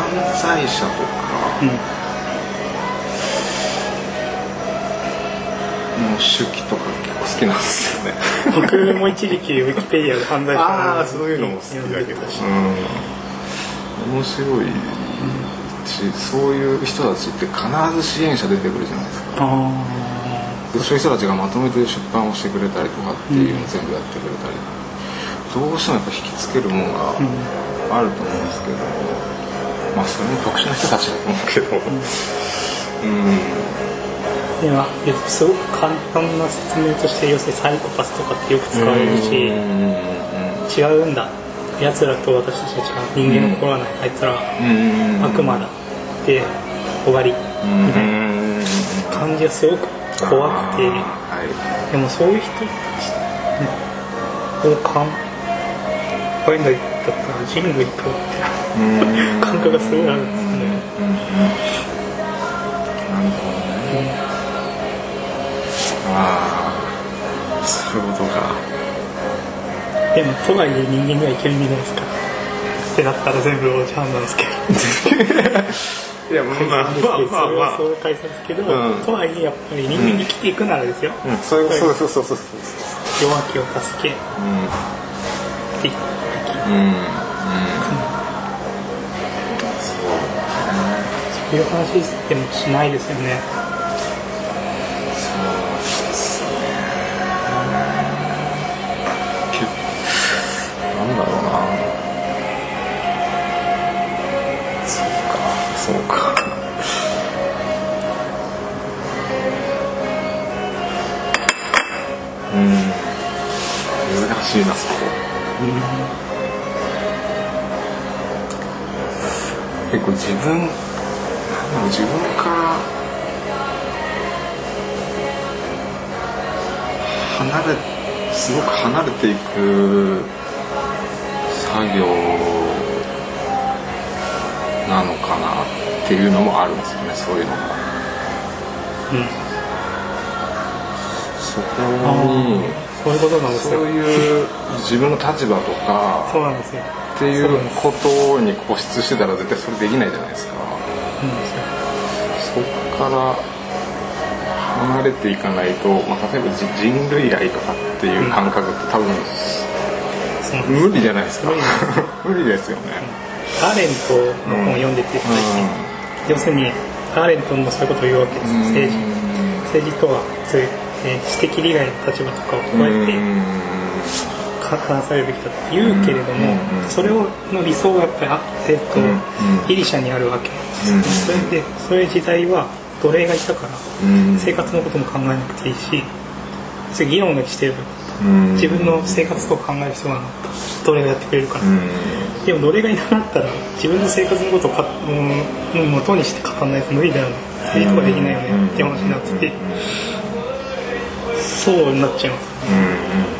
犯罪者とか。の手記とか結構好きなんですよね。僕も一時期ウィキペディアで犯罪者ああそういうのも好きだけど。しうん。面白いしそういう人たちって必ず支援者出てくるじゃないですか。そういう人たちがまとめて出版をしてくれたりとかっていうのを全部やってくれたり、どうしてもやっぱ引きつけるものがあると思うんですけど、まあそれも特殊な人たちだと思うけど。うん。あいやすごく簡単な説明として要するにサイコパスとかってよく使われるし違うんだ。奴らと私たちは違う人間の心はないあいつらはうん悪魔だで終わり。みたいな感じがすごく怖くて。はい。でもそういう人たちを考えだったら人類かって感覚がすごいあるんですね。ああそういうことか。でもとはいえ人間にはいけるんじゃないですか？ってなったら全部おじゃんなんですけど。いやまあまあまあまあ。はそう解散ですけど、うんとはいえやっぱり人間に生きていくならですよ、うん。そういうそうそうそうそうそう弱気を助け。うていくんうんうんいう話でもしないですよねそうですねなんだろうなそうか。そうか。うん難しいなそこ結構自分自分から離れすごく離れていく作業なのかなっていうのもあるんですよ。ねそういうのがうんそこにそういうことなんですそうよ。いう自分の立場とかそうなんですよ。っていうことに固執してたら絶対それできないじゃないですかそこから離れていかないと、まあ、例えば人人類愛とかっていう感覚って多分そうなん無理じゃないですか。無理ですよね。アーレントの本を読んでて最近、要するにアーレントもそういうことを言うわけですよ。政治。政治とはそういう、えー知的利害の立場とかを加えてか話されるべきだって言うけれども、それをの理想がやっぱりあって、えっとうん。ギリシャにあるわけなんですよ、それでそういう時代は奴隷がいたから生活のことも考えなくていいしそれ議論がしてればよかった自分の生活とか考える必要がなかった。奴隷がやってくれるから、でも奴隷がいなくなったら自分の生活のことをかもう元にして語らないと無理だよね。政治とかできないよね。って話になってて。そうなっちゃいます。そう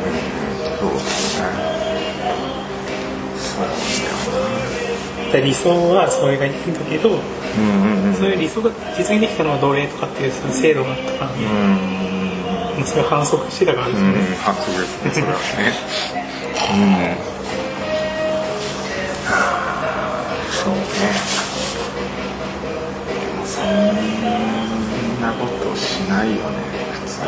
ですで理想はそれがいいんだけどようんうん。そういう理想が実現できたのは奴隷とかっていうそういう制度があったから、まあそれ反則してたからですよね、うん発です。ねそれはねうん。そうねでもそん。なことしないよね普通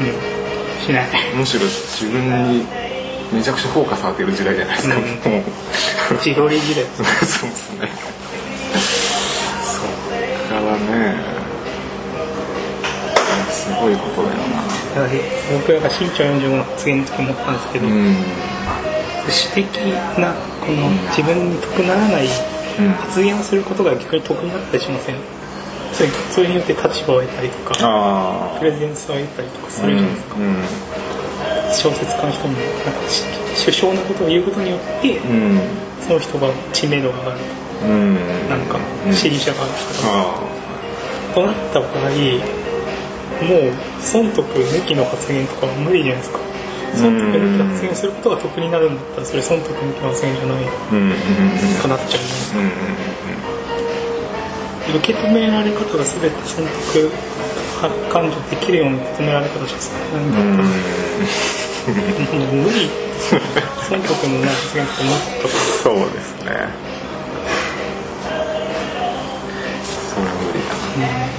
うん。しないむしろ自分にめちゃくちゃフォーカス当てる時代じゃないですか、うん。もう自撮り時代。そうですね。そっからね。すごいことだよなだから僕が身長45の発言の時思ったんですけど、うん私的なこの自分に得ならないうん発言をすることが逆に得になったりしませんそれそれによって立場を得たりとかあプレゼンスを得たりとかすあるじゃないですか、うん小説家の人もなんかし首相なことを言うことによって、うん。その人が知名度が上がる。うん。なんかうん。支持者があるとか、あとなった場合もう損得抜きの発言とかは無理じゃないですか。損得抜きの発言することが得になるんだったらそれ損得抜きの発言じゃない。かなっちゃうん。ですうん。うん。受け止められ方が全て損得感情できるように受け止められ方しかされないん。だった無理。全国のなんかもったそうですね。それは無理だ。な、ね、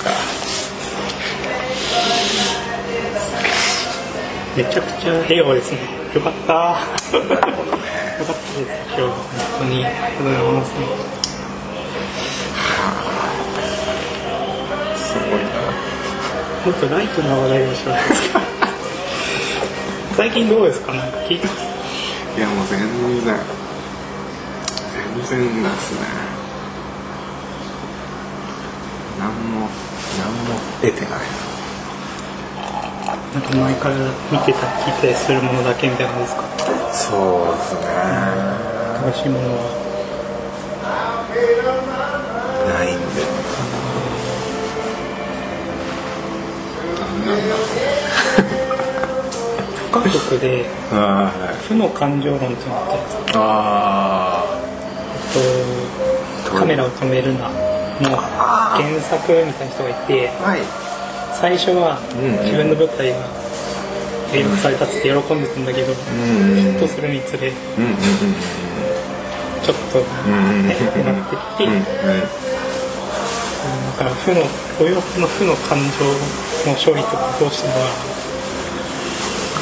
うか、めちゃくちゃですね。よかった。よかったです。今日本当に。ただいまもっとライトな話題をします最近どうですか？なんか聞いてます？いやもう全然全然ですね。何も何も得てない。なんか前から見てたり聞いたりするものだけみたいなのですか？そうですね。楽しいものは韓国ではい。負の感情論っていうのがあっえっとカメラを止めるなの原作みたいな人がいてあはい。最初は自分の舞台が映画されたっつって喜んでたんだけど、うんヒットするにつれちょっとうんうんえってなってきて、うんうんだから負のお洋服の負の感情の処理とかどうしてもは、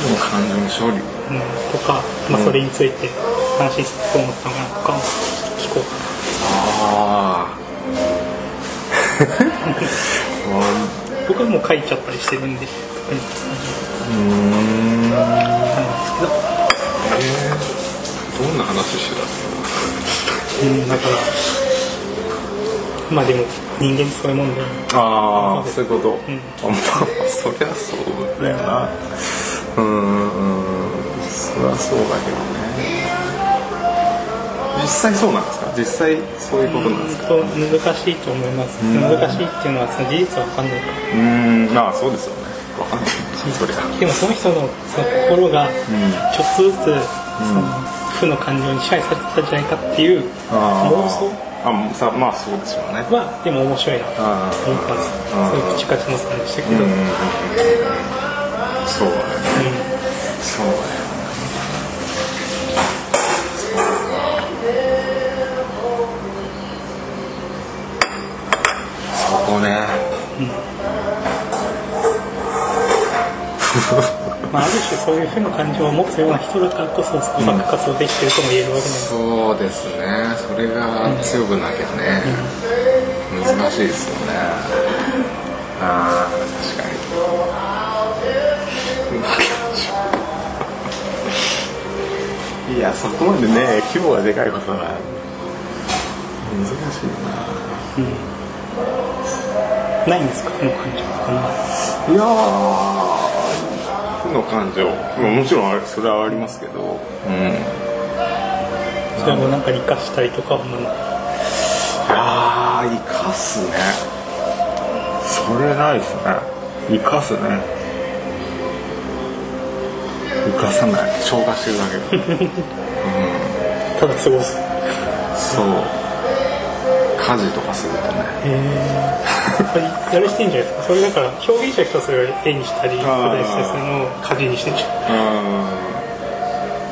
もう感情の処理うん、とか、まあ、それについて話してどう思ったのかな。とか聞こうかああ僕はもう書いちゃったりしてるんで。うん。なん。ですけどどんな話してたうん、だから、まあでも人間ってそういうもんで、ああそういうこと、ん。あまあそりゃそうだよな。うんうんそりゃそうだけどね。実際そうなんですか？実際そういうことなんですか？と難しいと思います。ん。難しいっていうのはその事実は分かんないから。うん。まあそうですよね。わかんない。そりゃ。でもその人のその心がちょっとずつその負の感情に支配されてたんじゃないかっていうあ妄想ああさまあそうでしょうねはでも面白いな。とあ思ったん。そういう口かちのさんでしたけど。うん。うんそうだねそうだよ。そこねまあ、ある種そういう負の感情を持つような人だからこそ創作活動できてるとも言えるわけなんです。そうですね。それが強くなきゃね、難しいですよね。ああ確かに。いやそこまでね規模がでかいことは難しいな。いんですか？負の感情。いやー負の感情。まあもちろんそれはありますけど。うん。それもなんか理解したりとかはまあ生かすね。それないですね。生かすね。生かさない。消化してるだけ。だ ただ過ごす。そう。家事とかするとね。へえ。やるしてんじゃないですか。それだから表現者の人はそれを絵にしたり、あー。答えしてそれの家事にしてんじゃん。うん。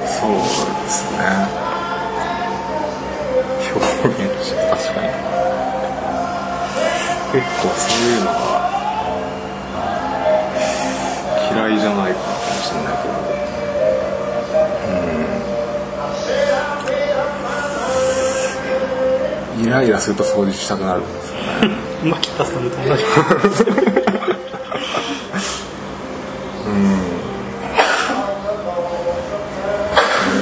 そうですね。表現者確かに。結構そういうのが嫌いじゃないかもしれないけど。うん。イライラすると掃除したくなるんですよね牧田さんと同じ。それ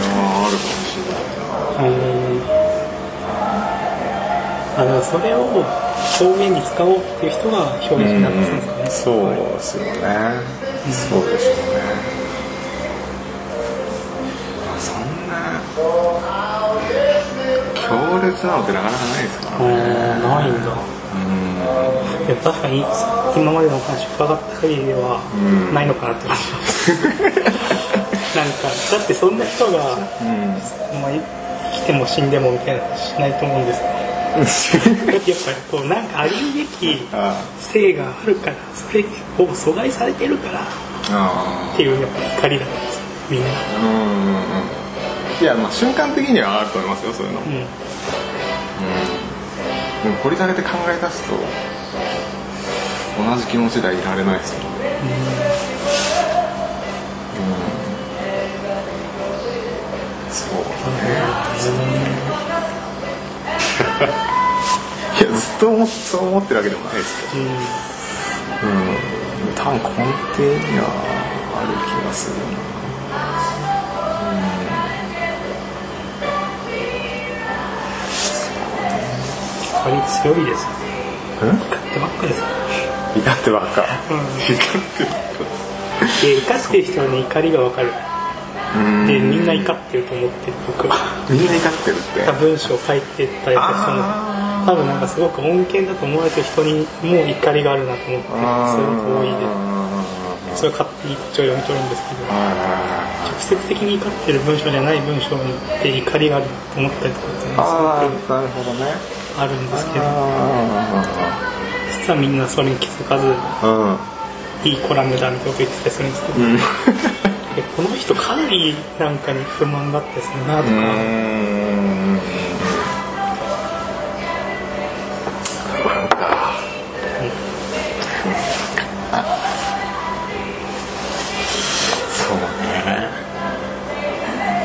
はあるかもしれないなうん。あ、だからそれを表現に使おうっていう人が表現者になってたんですかね。そうですよね、そうでしょうね、まあ、そんな強烈なのってなかなかないですからうん、ねないんだ。いや確かに今までのお話伺った限りではうんないのかなって思います。なんかだってそんな人が、うんまあ、生きても死んでもみたいな話しないと思うんですよ。だってやっぱりこうなんかあるべきあ性があるからそれを阻害されてるからっあていうやっぱ怒りだったんですよみんな。うんうんうんいやまあ瞬間的にはあると思いますよそういうの、うん、うん、でも掘り下げて考え出すと同じ気持ちではいられないですよね、うん、そうだねいやずっとそう思ってるわけでもないですけど、うん、うん、多分根底にはある気がするな怒り強いです。怒ってばっかです。怒ってばっか、うん、怒ってばっか怒ってる人はね怒りがわかる。でみんな怒ってると思ってる僕は。みんな怒ってるって。文章を書いてたやつその多分なんかすごく恩恵だと思われてる人にも怒りがあるなと思ってすごく多いでそれを勝手にこっちを読み取るんですけど直接的に怒ってる文章じゃない文章で怒りがあると思ったりとかっていうのはすごくあるんですけど。実はみんなそれに気づかずいいコラムだみたいなこと言ってたりするんですけど、うん、この人かなりなんかに不満があってするなとか。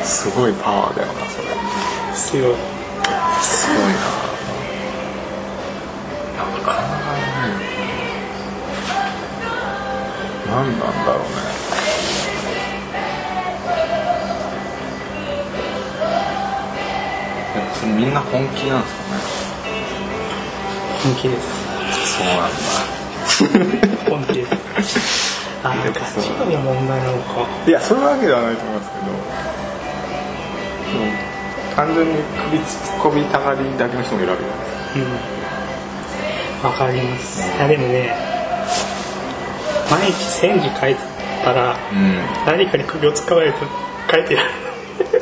すごいパワーだよなそれ。強いなかなかない何なんだろうね。やっぱみんな本気なんです。かね本気です。そうなんだ本気です。ああ価値観の問題なのかいやそういうわけではないと思います。けど単純に首突っ込みたがりだけの人もいるわけじゃないです。か、うん、かります、いやでもね毎日戦時書いてたら、うん、何かに首を突っ込まれると書いてる。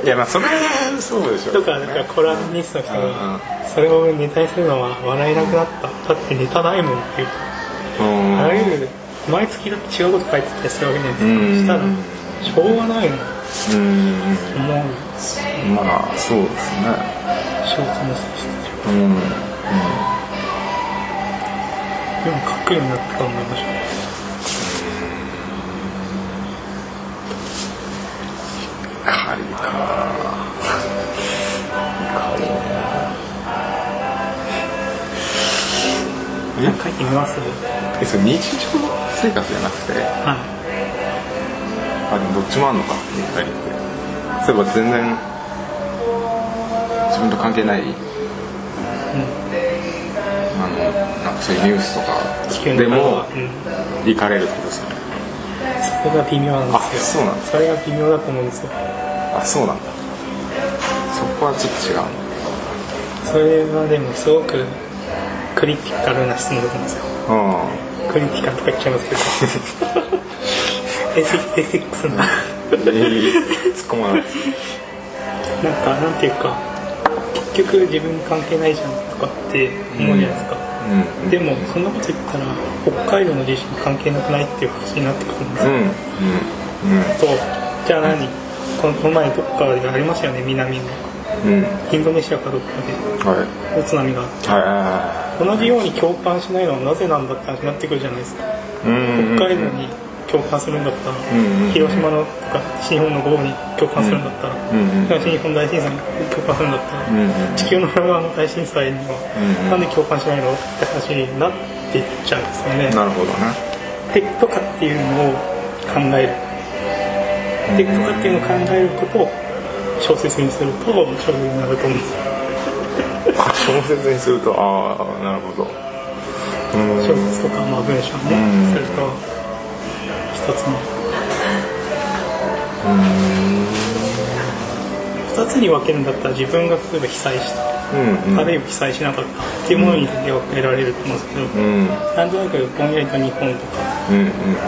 いやまあそれはそうでしょう、ね、とかだからコラムニストの人がそれをネタにするのは笑えなくなった、だってネタないもんっていう。あらゆる毎月だって違うこと書いてたりするわけじゃないですか、したらしょうがないの思うまあそうですね。承知の人たちうん、うん、でも書くようになって考えましょう怒りか。怒りね書いてみますえそれ日常生活じゃなくて、はいあでもどっちもあるのか。二人ってそういえば全然自分と関係ない、うん、そういうニュースとかでも行かれるってことですよね。それが微妙なんですよ。そうなんですそれが微妙だと思うんですよ。あそうなんだ。そこはちょっと違う。それはでもすごくクリティカルな質問だと思うんですよ、うん、クリティカルとか言っちゃいますけど。エセエセックスな突っ込まない。なんかなんていうか結局自分に関係ないじゃんとかって思うじゃないですか、うん、でもそんなこと言ったら北海道の地震関係なくないっていう話になってくるんで。すよ、とじゃあ何？この前どっかでありましたよね？南の、うん、インドネシアかどっかで、はい、大津波があって、はい、同じように共感しないのはなぜなんだって話になってくるじゃないですか、北海道に共感するんだったら、うんうん、広島のとか西日本の豪雨に共感するんだったら、うんうん、東日本大震災に共感するんだったら、うんうん、地球の裏側の大震災には、うんうん、なんで共感しないのって話になっていっちゃうんですよね。なるほどね。敵とかっていうのを考える。敵とかっていうのを考えることを小説にすると小説になると思うんですよ。小説にするとああなるほど。小説とか、まあ、文章ね、すると2つに2つに分けるんだったら自分が例えば被災した、うんうん、あるいは被災しなかったっていうものに分けられると思うんですけど、うん、なんとなくぼんやりと日本とか、うんうんうん、で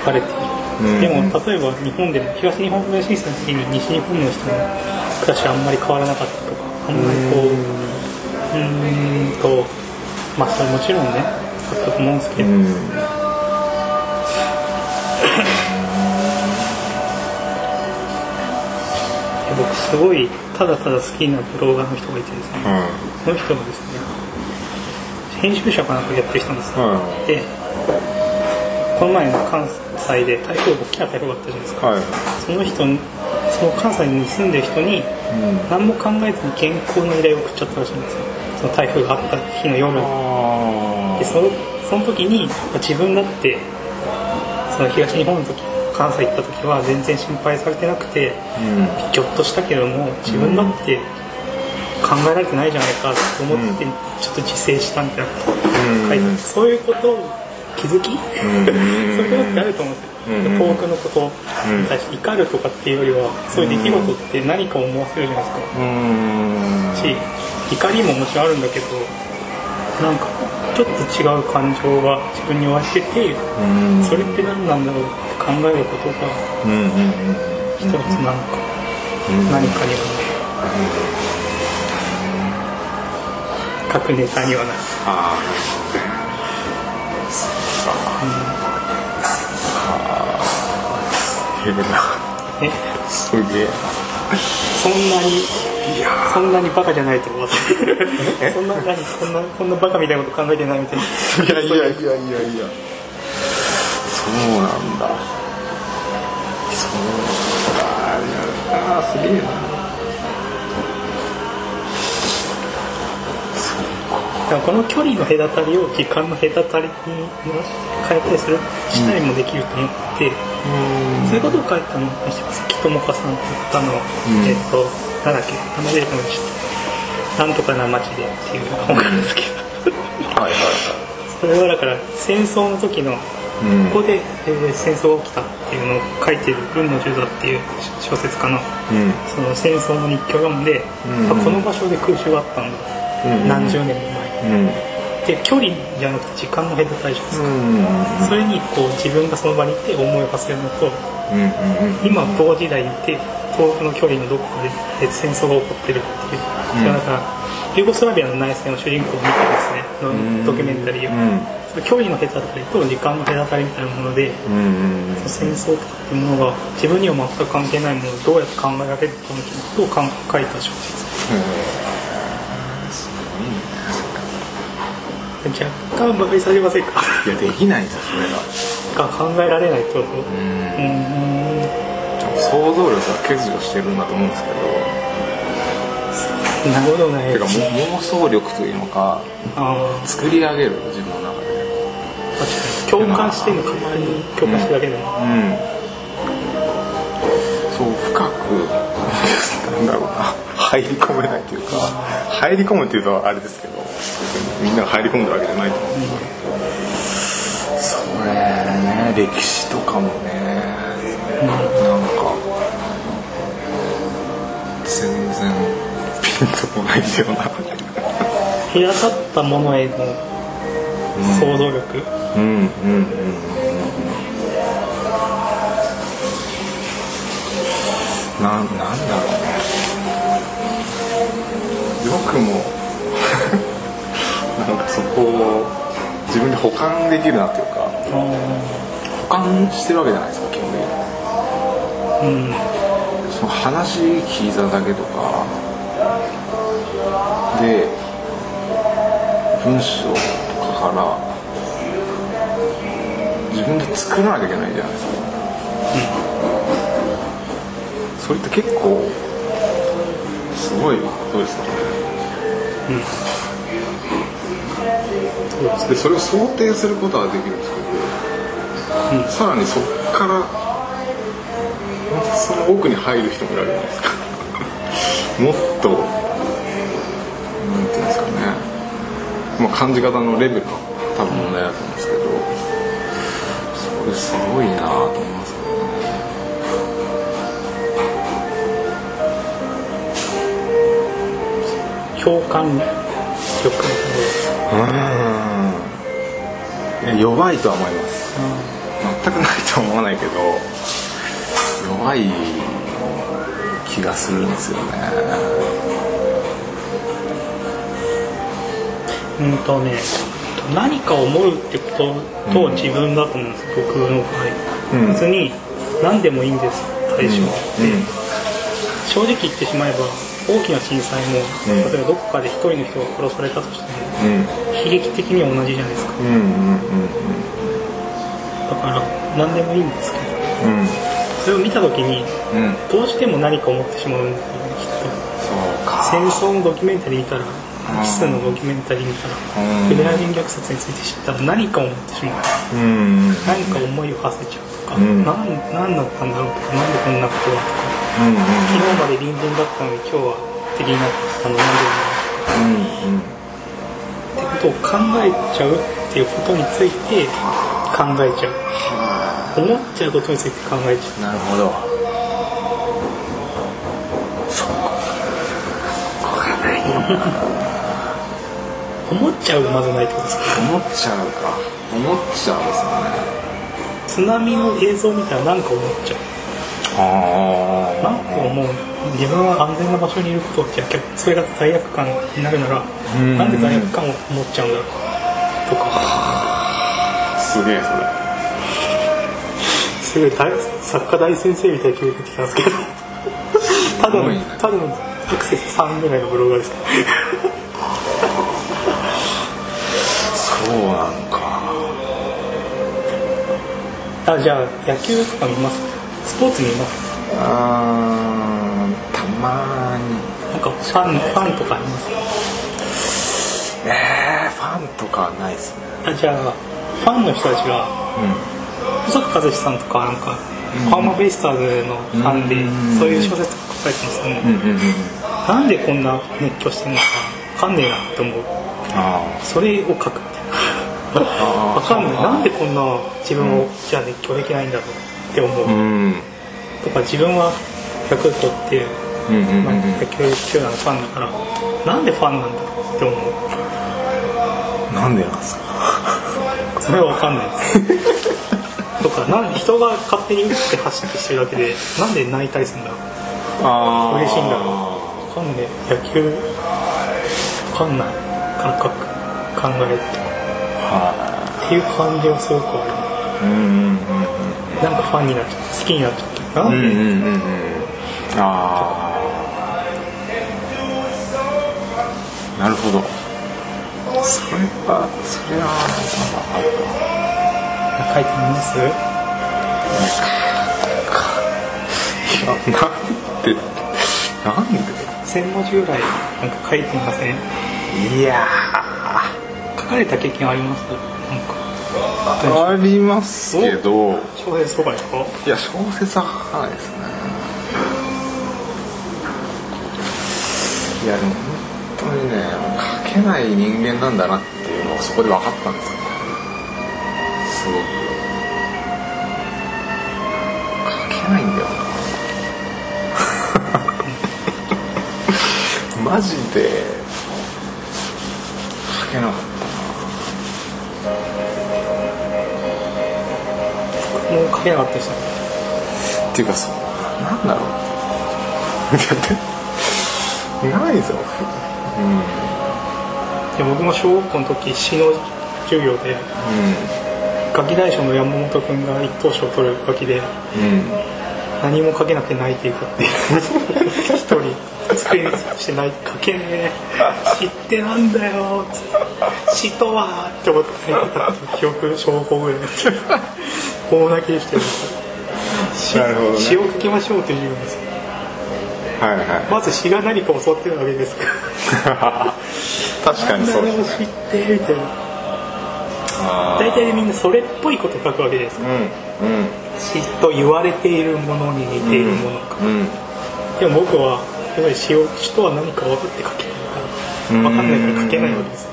分かれている、でも例えば日本でも東日本大震災の時に西日本の人の暮らしはあんまり変わらなかったとかあんまりこううん。とまあそれもちろんねあったと思うんですけど、僕すごいただただ好きなブロガーの人がいてですね、その人がですね編集者かなんかやってる人なんですよ、でこの前の関西で台風大きな台風があったじゃないですか、その人その関西に住んでる人に何も考えずに健康の依頼を送っちゃったらしいんですよ。その台風があった日の夜でそのその時に自分だってその東日本の時関西行った時は全然心配されてなくて、うん、ぎょっとしたけども自分だって考えられてないじゃないかと思って、ちょっと自制したみたいなことを書いてある、そういうことを気づき、そういうことってあると思うん。ですよ遠くのことに対して怒るとかっていうよりはそういう出来事って何か思わせるじゃないですか。し怒りももちろんあるんだけどなんかちょっと違う感情が自分に湧いててそれって何なんだろうって考えることが一つなんか何かには各ネタにはなる。ああ、うんげえなえすげえそんなにそんなにバカじゃないと思うそんな何そんなこんなバカみたいなこと考えてないみたいないやいやいやいやいやそうなんだだあすげえ。なこの距離の隔たりを時間の隔たりに変えたりする自体もできると思って、うん、そういうことを書いたのが関智香さんという方の、うん、えっ、となんだっけ名前出てこななんとかな街でっていう本があるんですけど。はいはいはい。それはだから戦争の時のここで、えー、戦争が起きたっていうのを書いてる文野十座っていう小説家の,、その戦争の日記を読んで、あこの場所で空襲があったんだ、何十年も前で距離じゃなくて時間の隔たりじゃないですか、それにこう自分がその場にいて思いを馳せるのと、今同時代にいて遠くの距離のどこかで戦争が起こってるっていう、うん、だからユーゴスラビアの内戦を主人公を見てですねのドキュメンタリーを、うん、距離の隔たりと時間の隔たりみたいなもので、戦争とかっていうものが自分には全く関係ないものをどうやって考えられるかみたいなことを書いた小説、若干馬鹿にされませんか？いやできないですそれがが考えられないってことうん。想像力が欠如してるんだと思うんですけど。なるほどね。てか妄想力というのか作り上げる自分共感してるの簡単に共感してるだけでも、うん、うん、そう深くなんだろうな。入り込めないというか入り込むっていうとあれですけどみんなが入り込んでるわけじゃないと思うけど、それね。歴史とかもね、うん、なんか全然ピンとこないんだよな。隔たったものへの想像力、うん、うんうんうんななんだろうねよくもなんかそこを自分で保管できるなっていうか保管してるわけじゃないですか基本的に、うん、その話聞いただけとかで文章とかから自分で作らなきゃいけないじゃないですか、うん、それって結構すごいことですよね、うんでそれを想定することはできるんですけど、うん、さらにそこからその奥に入る人もいるわけじゃないですか。もっとなんていうんですかね、まあ、感じ方のレベルの多分問題だと思うんですけど。けどね共感うん弱いとは思います、全くないとは思わないけど弱い気がするんですよねうんとね何か思うってことと自分だと思うんです、うん、僕の場合、うん、別に何でもいいんです対象は、うん、正直言ってしまえば大きな震災も、うん、例えばどこかで一人の人が殺されたとしても、うん、悲劇的には同じじゃないですか、うんうんうんうん、だから何でもいいんですけど、うん、それを見た時に、どうしても何か思ってしまうんだよねきっと戦争のドキュメンタリー見たらナチスのドキュメンタリー見たらユダヤ人虐殺について知ったら何か思ってしまう、何か思いを馳せちゃうとか、うん、何何だったんだろうとかなんでこんなことはとか、うんうん、昨日まで隣人だったのに今日は敵になったのなんで、うんうん、ってことを考えちゃうっていうことについて考えちゃう、思っちゃうことについて考えちゃう。なるほどそうか。ない思っちゃうがまずないってことですか？思っちゃうか。思っちゃうですよね。津波の映像見たら何か思っちゃう。ああなんか思う自分は安全な場所にいることってそれが罪悪感になるならなんで罪悪感を持っちゃうんだろうとか。すげえそれ。すごい作家大先生みたいな気分出てきたんですけど。ただのただのアクセス3ぐらいのブロガーです。かそうなんか。あじゃあ野球とか見ます？スポーツ見ます？あたまに。なんかファンファンとかあります？えー、ファンとかないですね。あじゃあファンの人たちが、うん、細木和志さんとかなんか、うん、ハーマベイスターズのファンで、うん、そういう小説書かれてますよね、うんうんうん、なんでこんな熱狂してるのか分かんねえなって思う。それを書くわかんない。なんでこんな自分をじゃあ熱狂できないんだろうって思う、うん、とか自分はヤクルトっていう、まあ、野球球団のファンだからなんでファンなんだろうって思う。なんでなんですか？それは分かんない。ですとかなんで人が勝手に打って走ってしてるだけでなんで泣いたりするんだろう。嬉しいんだろう。分かんない野球分かんない。感覚考えて。っていう感じはすごくある。うんうんうんなんかファンになっちゃって好きになっちゃったなうんうんうんうん。ああなるほど。それはそれはあるな書いてみます？いやなんで？なんで？千文字ぐらいなんか書いてません？いや書かれた経験あります？ありますけど。小説とかいや小説は書かないですね。いやでも本当にね書けない人間なんだなっていうのがそこで分かったんですよね。すごく。書けないんだよな。マジで。書けなかったけなかったですっていうかそう。なんだろう。ないぞ。うん。で僕も小学校の時詩の授業で、うん、ガキ大将の山本君が一等賞を取るガキで、うん、何も書けなくて泣いていくっていう。一人机にして泣いて書けねえ。知ってなんだよ。っつって。詩とはって思って書いてた記憶小学校ぐらい大泣きしてるなるほど、ね、詩を書きましょうという授業です。よはいはい、まず詩が何か教わってるわけですか。ら 確かにそうです、ね、知ってみたいな。大体みんなそれっぽいこと書くわけですか。ら、うんうん、詩と言われているものに似ているものか、うん、でも僕はやっぱり詩を詩とは何か分かって書けないから分かんないから書けないわけです、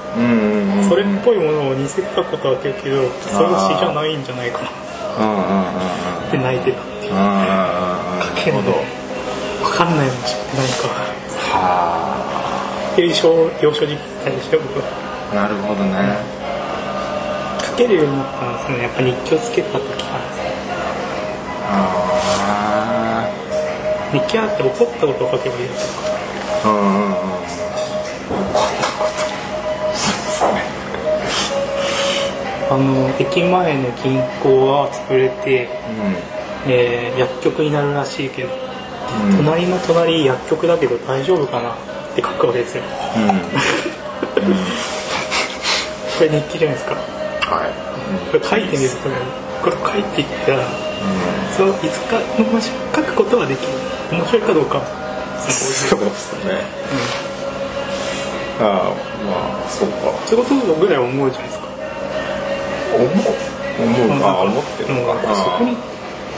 それっぽいものを似せたことはできるけどそれが詩じゃないんじゃないかなって泣いてたっていう書けんの。分かんないの知ってないか。はあ。幼少幼少時期して僕は。なるほどね、書けるようになったんですね。やっぱ日記をつけた時から。ああ日記あって怒ったことを書けばいいですかうんあの駅前の銀行は潰れて、うん、えー、薬局になるらしいけどうん、隣の隣薬局だけど大丈夫かな？って書くわけですよ、うん。うん、これ日記じゃないですか？はい、これ書いてみるとこれ書いていったら、そういつかの書くことはできる。面白いかどうかそうですね、ああまあそうか。そういうことぐらい思うじゃないですか思う。思うあ思ってるのか。なそこに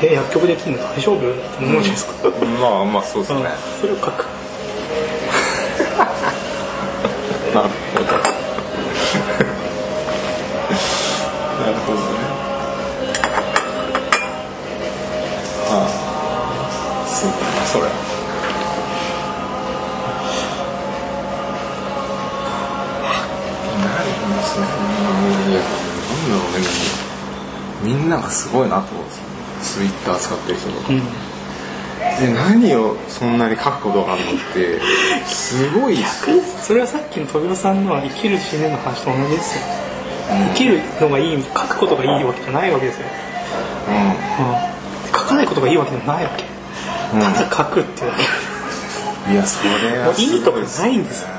え薬局できるの大丈夫？って思うじゃないですか、うん、まあまあそうですね、それを書ごいなと思うんですよ。ツイッター使ってる人とか、うん、で何をそんなに書くことがあるのってすごいそれはさっきの富雄さんの生きる死ねの話と同じですよ、うん、生きるのがいい書くことがいいわけじゃないわけですよ、うん、うん、書かないことがいいわけじゃないわけ、ただ書くっていうだけ。いやそれは意味とかないんですよ。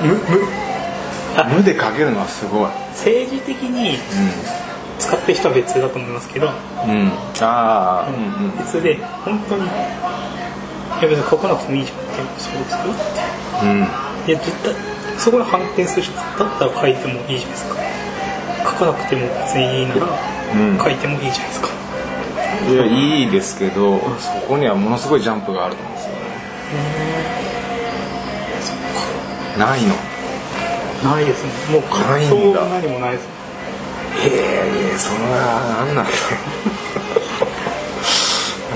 無無無で書けるのはすごい。政治的に、使ってる人は別だと思いますけど、うん、ああ、うん、別で本当にいや別に書かなくてもいいじゃん。ってそうですよって、うん、いや絶対そこに反転する人だったら書いてもいいじゃないですか。書かなくても別にいいなら、書いてもいいじゃないですか。いやいいですけどそこにはものすごいジャンプがあると思うんですよね。ないの。ないですね。もう葛藤が何もないですええそれは何なんだ。ろ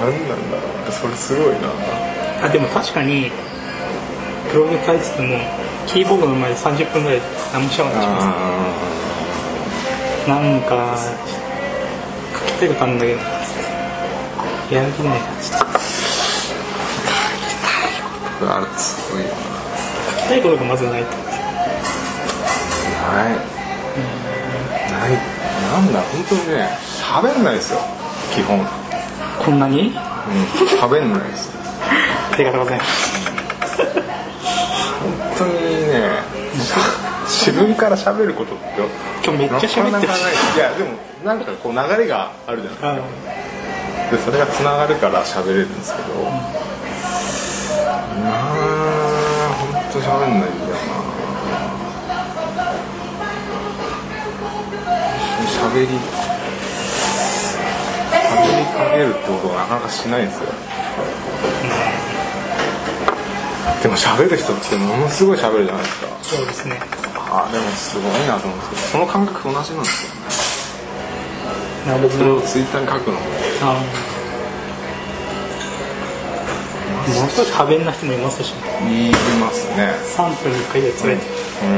う何なんだろうそれすごいな。あでも確かにブログ書いててもキーボードの前で30分ぐらい何もしなかったします。なんか書きたいことあるんだけどやる気ない。なちょっと書きたいことある。すごいよな。書きたいことがまずないとないないなんだ本当にね喋んないですよ基本。こんなに？うん喋んないです。ありがとうございます。本当にね自分から喋ることって今日めっちゃ喋ってるいやでもなんかこう流れがあるじゃないですか。でそれがつながるから喋れるんですけど、うん、まあ本当喋んないんだ喋り喋りかけるってことはなかなかしないんですよ、うん、でも喋る人ってものすごい喋るじゃないですか。そうですね。あでもすごいなと思うんですけどその感覚と同じなんですよ。ねなるほど。それをツイッターに書くのも。あものすごい多弁な人もいますし。ねいますね。3分に1回で詰めて、うん、う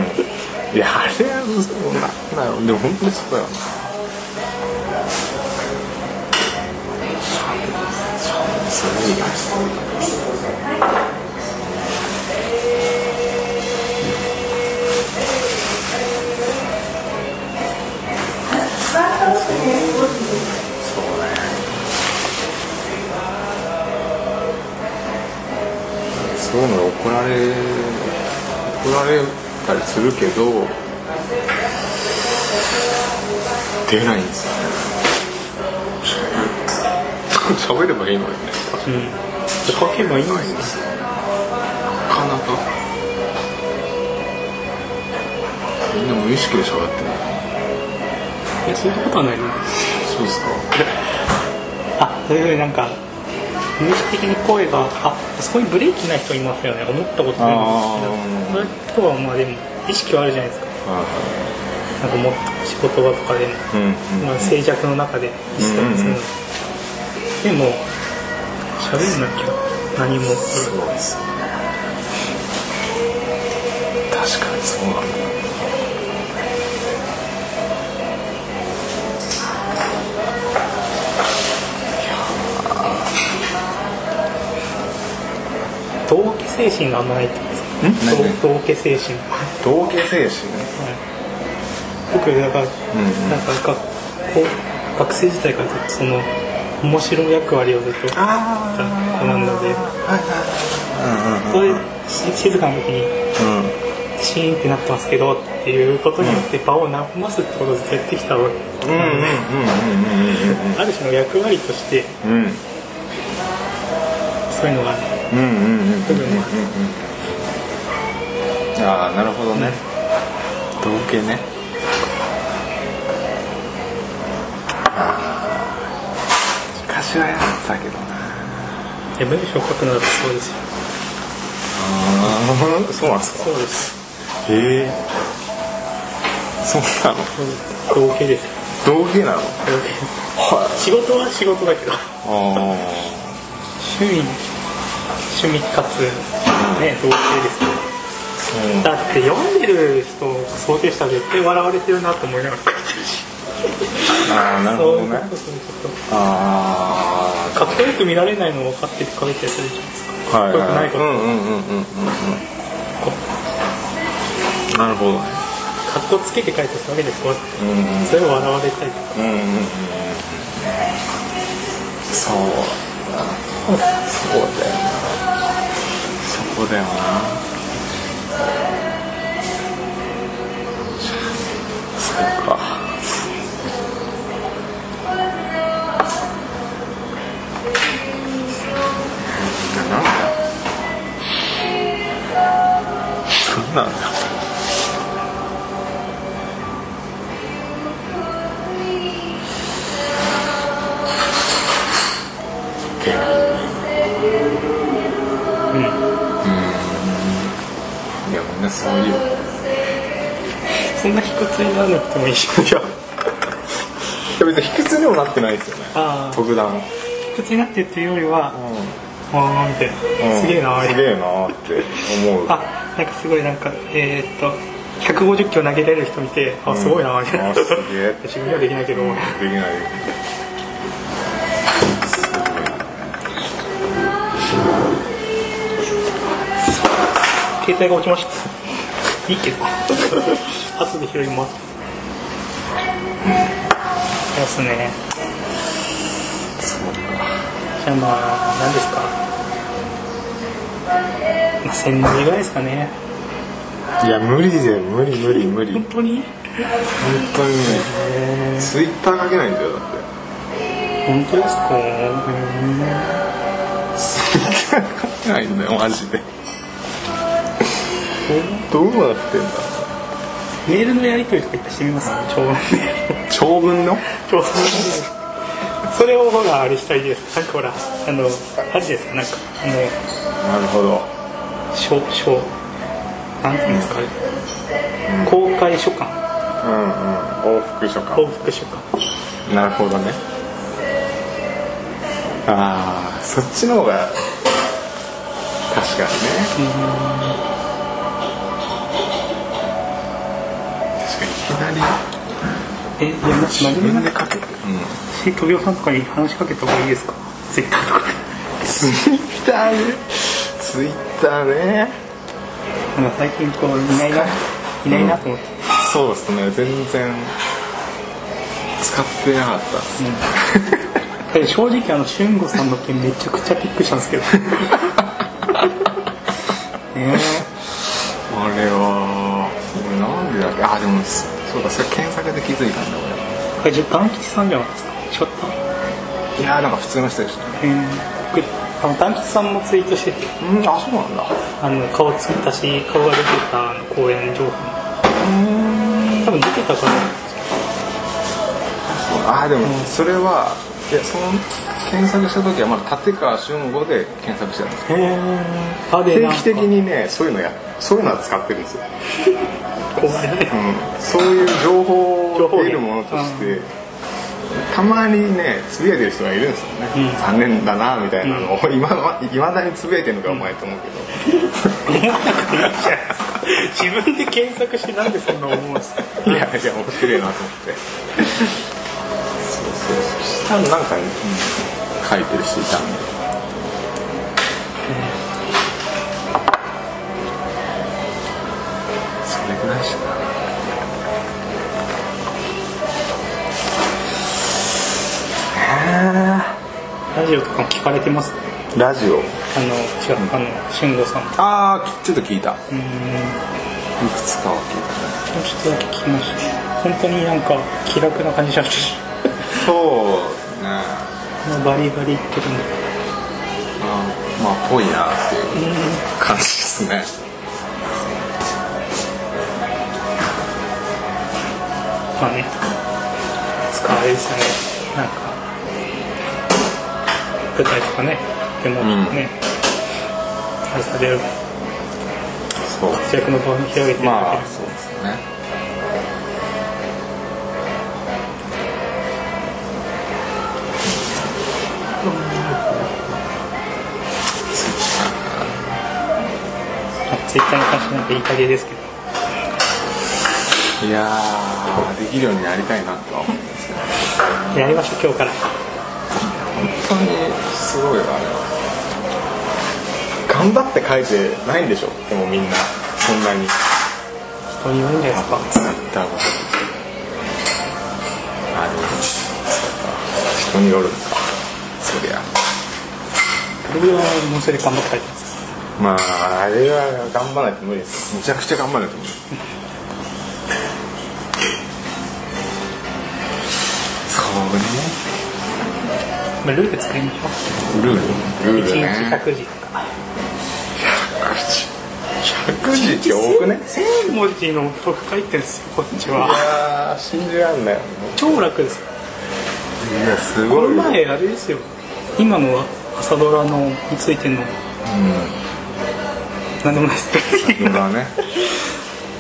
ん。いやあれはそうなんだろうでも本当にそうだよ。なそれ以外そういうので怒られ怒られたりするけど出ないんですよね。喋ればいいのにね。書けばいいんですか。なかみんな無意識で喋ってる。いやそんなことはないそうですかあそういうふうになんか無意識的に声があそこにブレーキない人いますよね。思ったことないんですけど。それとはまあでも意識はあるじゃないですかなんかも仕事場とかでも、うんまあ、静寂の中で意識がする。ので、でも喋んなきゃ。何も。です確かにそうなんだ。道家精神があん？まないってことですか精神。道家精神、はい、僕だから、うん、なんか学校学生時代からその面白役割をずっとた子なので。それ静かな時に、シーンってなってますけどっていうことによって場を和ますってことをずっとやってきたわけ。なのである種の役割として、そういうのがある部分もある。ああなるほどね、同系ね昔はやってたけど。ないや文章書くのだってそうです？よああそうなんですか？そうです。へえそうなの？同系です。同系なの？同系、はい、仕事は仕事だけど。ああ趣味趣味かつね同系です。ねだって読んでる人を想定したら絶対笑われてるなと思いながら書いてるしああなるほどね。ああかっこよく見られないの分かってて書いてやつじゃないですか。かっこよくないこと。うんうんうんうんうんなるほどね。かっこつけて書いてたわけですよ、うんうん、それを笑われたりとか。うんうんうん。そうそうだよな。そこだよな。そうかなういう。そんな卑屈にならなくてもいいしいや別に卑屈にもなってないですよね。特段。卑屈になってるっていうよりは、うん、ああみたいな、うん、すげえなすげえなって思う。あなんかすごいなんかえー、っと150キロ投げれる人見てあすごいなみたいな、うん、自分にはできないけど、できない。携帯が落ちました。いいけど。後で拾います。ですね。そうか。じゃあまあ何ですかまあ千0ぐらいですかね。いや無理で無理無理無理。本当に？本当に無理ツイッターかけないんだよだって。本当ですか？ツイッターかけないんだよマジで。どうなってんだ？メールのやり取りとかしてみます？長文長文の？長文それをほらあれしたいです。なんかほらあのあれですかなんか。あのなるほど書書なんていうんですか、うん、公開書簡。うんうん。往復書簡。往復書簡なるほどね。ああそっちの方が確かにね、うん。なりえいや自分でかけてうん。飛びさんとかに話しかけた方がいいですか？ツイッターとかツイッターねツイッターね。なんか最近こういないないないなと思って、うん、そうですね。全然使ってなかった。うん、正直あの俊吾さんの件めちゃくちゃびっくりしたんですけど。ね。あれはなんでだっけ？あでもそうだそれ検索で気づいたんだ俺。これ団吉さんじゃないですか？違ったいやなんか普通の人でしたね。へえあの団吉さんもツイートしてて。うんあそうなんだ。あの顔作ったし顔が出てたあの公演情報。うん。多分出てたから。ああでもそれは、いやその検索した時はまだ立川俊吾で検索してたんですよ。定期的にねそういうのやそういうのは使ってるんですよ。怖い。ね、うん、そういう情報を得るものとしてたまにねつぶやいてる人がいるんですよね、うん、残念だなみたいなのを。いまだにつぶやいてるのかお前と思うけど。自分で検索してなんでそんな思うんですか？いやいや面白いなと思って。そうそうしたらなんか、ね、書いてる人いたんでラジオとかも聞かれてます？ラジオ？あの違うあの俊吾さんああちょっと聞いた。うん。いくつかは聞いた。ねちょっとだけ聞きました。本当になんか気楽な感じしましたし。そうね。バリバリ言ってるんで。あまあぽいなっていう感じですね。まあね。使われですよね舞台とかねでもね、あれされる。そう。活躍の場を広げてまあそうですよね。ツイッターに関してなんか言いたげですけど。いやーできるようになりたいなとは思うんですけど。やりましょう今日から。本当にすごいよあれは。頑張って書いてないんでしょ？でもみんなそんなに。人によるんじゃないですか。ツイッターがあでもそうか人によるのかそりゃ。ブログはもうそれ頑張って書いてますまああれは頑張らないと無理です。めちゃくちゃ頑張らないと無理。そうねまあルール作りましょルール？ルーう1日ルね100字とか。100字？って多くね？1000文字のブログ書いてるんですよこっちいはやー信じらんない。よ超楽ですよ。いやすこのごい前あれですよ。今の朝ドラのについての。何でもないです。うんだね。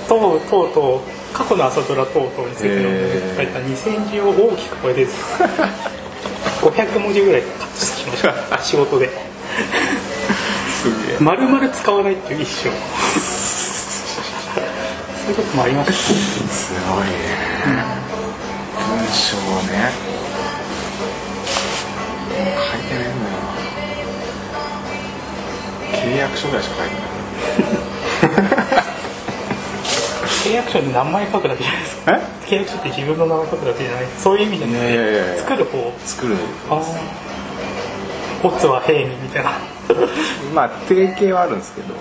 とうとうとう過去の朝ドラとうとうについての書いた2000字を大きく超えてです500文字ぐらい。カットしました仕事で。すげえ。丸々使わないっていう一生そういうこともありましたすごいね。文章ね。書いてねえんだよ契約書ぐらいしか書いてない契約書で名前書くだけじゃないですか。え？契約書って自分の名前書くだけじゃない。そういう意味じゃない。いやいやいや作る方。作るああオッズは平にみたいな。まあ定型はあるんですけど。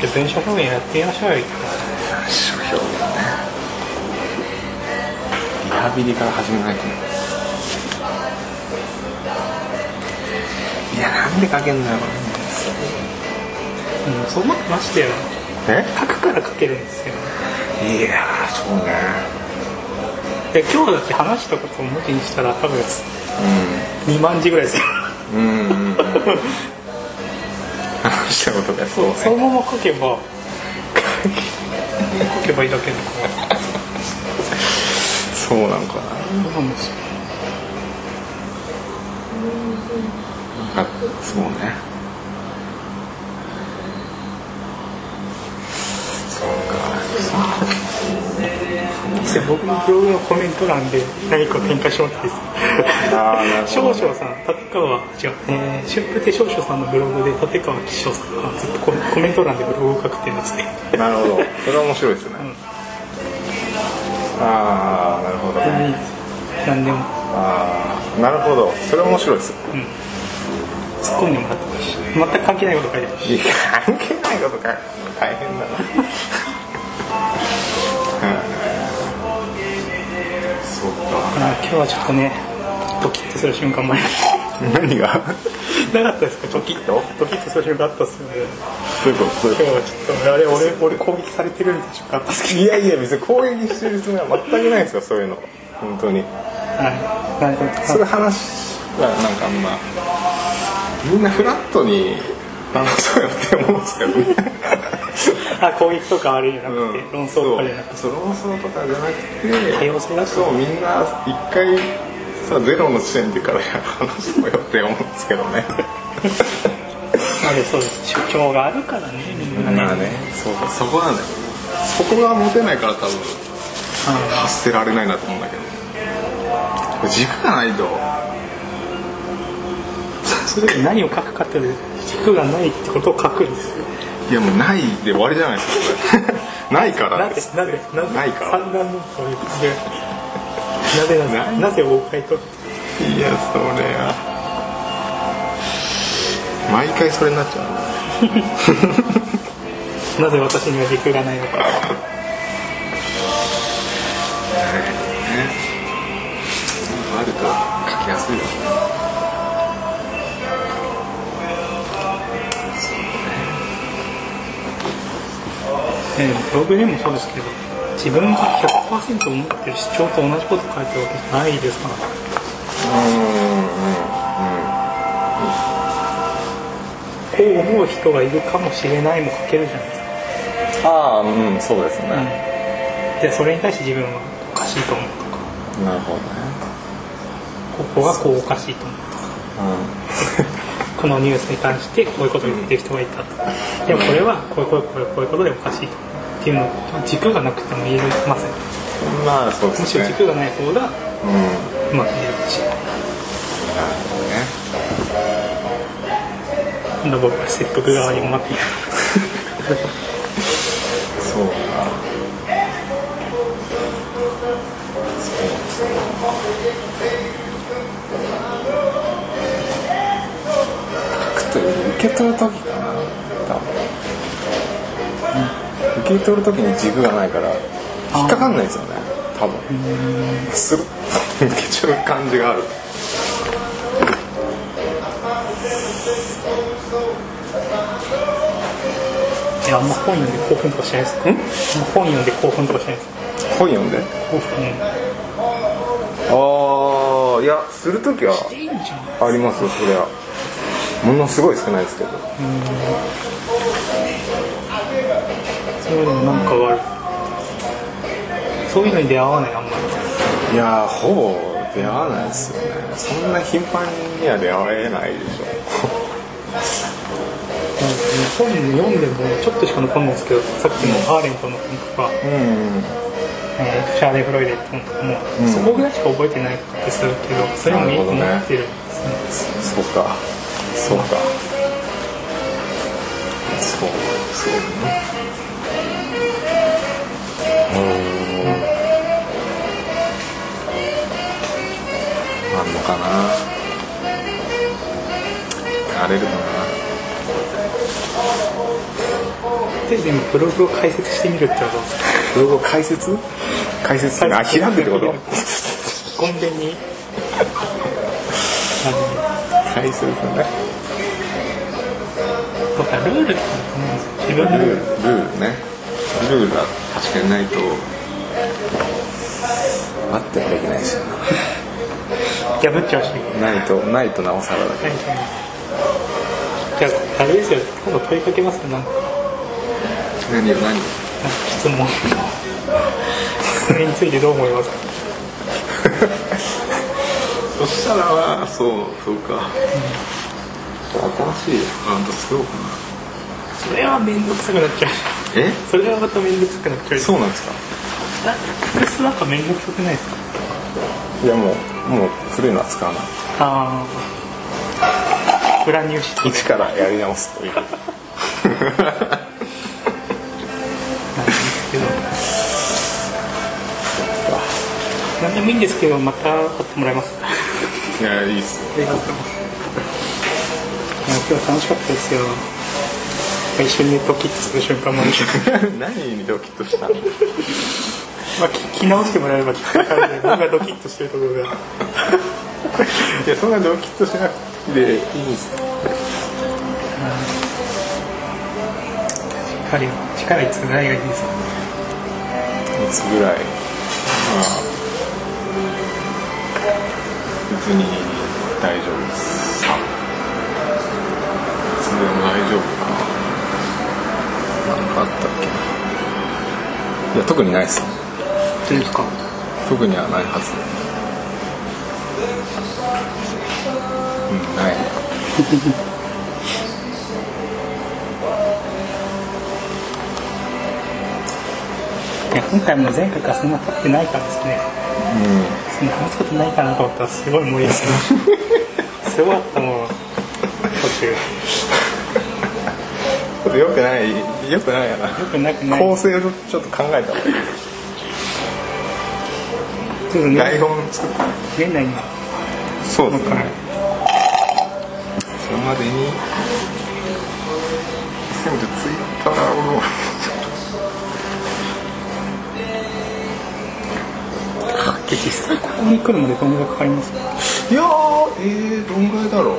で文章表現やってみましょうよ。文章表現ね。リハビリから始めないと。ねいやなんで書けんだようんそう思ってましたよ。え？書くから書けるんですよ。いやーそうね。で今日だけ話したことを文字にしたら多分2万字ぐらいですよ。うんうんうん。うん話したことがそうねそのまま書けば書けばいいだけのそうなのかそうなんですよそうねそうか 僕のブログのコメント欄で何か展開してもらっていいです少々さん立川違う、えー、春風亭少々さんのブログで立川吉祥さんがずっとココメント欄でブログを書くっていうのですねなるほど。それは面白いですね、ああなるほど。ね何でも。ああなるほど。それは面白いです。突っ込んでもらって全く関係ないこと書いてるし。関係ないことか大変だな今日はちょっとねドキッとする瞬間もありまし何が？たなかったですか？ドキッと？ドキッとする瞬間あったっすよね。どういうこと？どういうこ今日はちょっとあれ俺俺攻撃されてるみたいな瞬間あったっす。けといやいや別に攻撃してるつもりは全くないですよそういうの。本当に。どはい。そういう話はなんかあんまみんなフラットに話そうよって思うんですけどねあ 攻撃とかあれじゃなくて、うん。論争とかじゃなくて。そう。論争とかじゃなくて多様性そうみんな一回さゼロの地点でから話そうよって思うんですけどね。まあでそうです。主張があるからねみんなね,、まあね。そうそう。そこなんだよそこが持てないから多分あ発せられないなと思うんだけど。軸がないと。ー それで何を書くかっていう軸がないってことを書くんですよいやもうないで終わりじゃないですか。ないから。なんでですなんでなんでないから。三段のそういうなぜなぜなぜ崩壊といやそれや毎回それになっちゃうなぜ私には時空がないのかあると書きやすいよえー、ブログでもそうですけど自分が100%思ってる主張と同じこと書いてるわけじゃないですから。こう思う人がいるかもしれないも書けるじゃないですか。ああうんそうですね、うん、でそれに対して自分はおかしいと思うとか。なるほどね。ここがこうおかしいと思うとか、うん、このニュースに関してこういうことを言ってる人がいたとかでもこれはこういうこういうこういうこういうことでおかしいと。っていうの軸がなくても言えませんまあそうですね。むしろ軸がない方がうまく言えるかもしれない、今度僕は説得側にうまくいくそう受け取る時かな多分、受け取る時に軸がないから引っかかんないですよね。多分。スルッと受けちゃう感じがある。あんま本読んで興奮とかしないですか？本読んで興奮とかしないですか？本読んで？興奮ああいやする時はありますよそりゃものすごい少ないですけど。そういうのなんかある。そういうのに出会わない？あんまり。いやほぼ出会わないですよね。そんな頻繁には出会えないでしょ。本読んでもちょっとしか残んないですけどさっきのアーレントの本とか、うん。えー、シャーレ・フロイデとかも、うん、そこぐらいしか覚えてないかってするけどそれもいいと思ってる。んですね。そう。かそうか。そうそうね。うん。あんのかな。あれるかな。ででもブログを解説してみるってこと？ブログを解説解説あ開くってこと？根源に解説ねとかルール自分ルール。ルールね。ルールは確かにないとあってもできないし破っちゃうし。ないとないとなおさらだけど。じゃああれですよ。今度問いかけますよなんか。何何質問。それについてどう思いますか？そしたらそうそうか、うん、新しいアカウント作ろうかな。それは面倒くさくなっちゃう。え？それはまた面倒くさくなっちゃう。そうなんですか？だ複数なんか面倒くさくないですか？いやもうもう古いのは使わない。ああブランニューシ一からやり直すという。何でもいいんですけどまた会ってもらえますいやいいっす。ありがとう今日楽しかったですよ。一緒にドキッとする瞬間もある 何にドキッとしたまあ聞き直してもらえれば分かる僕がドキッとしてるところが。いやそんなドキッとしなくていいです。力力いつぐらいがいいですか？いつぐらい？まあに大丈夫ですいつでも大丈夫か。何かあったっけ？いや特にないっす。いいですか？特にはないはず。うんない。いや今回も前回からそんな経ってないからですね。うんすことないかなと思ったらすごいすごかったもん途中。よくないよくないやな。よくなくない？構成をちょっと考えた方がいい台本作って年内に。そうですね。それまでにここに来るまでどんぐらいかかります？いやーえー、どんぐらいだろう。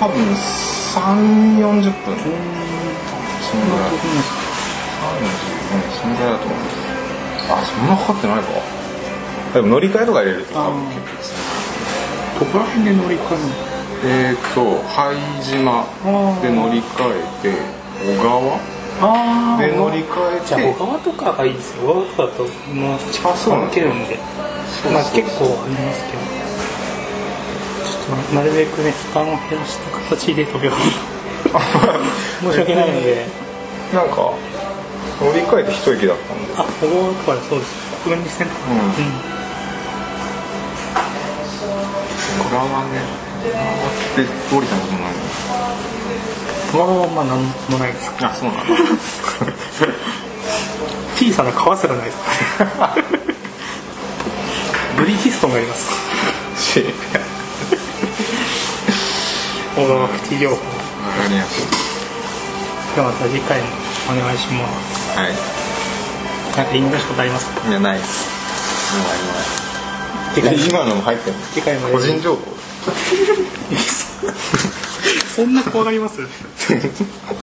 多分3 4 0分そんぐらい30そんぐらいだと思います。あそんなかかってないか。でも乗り換えとか入れると多分結構ですどこら辺で乗り換えるの？えっ、ー、と拝島で乗り換えて小川あで乗り換えて。じゃあ小川とかがいいですよ。小川とかだともう近くけるんで。まあ結構ありますけど。ちょっとなるべくね負担を減らした形で飛び降り申し訳ないので。なんか乗り換えて一息だったんで。あ小川とかでそうです。国分寺線とか。うん。うん。小川ね回って降りたことない小川はまあなんもないですあそうなんだ 小さな川すらないです。ブリヂストンがあります情報わかりやすいではまた次回もお願いします。はい。なんか言い残したことあります？かいやないです。もうあります今のも入ってる個人情報そんな怖がります？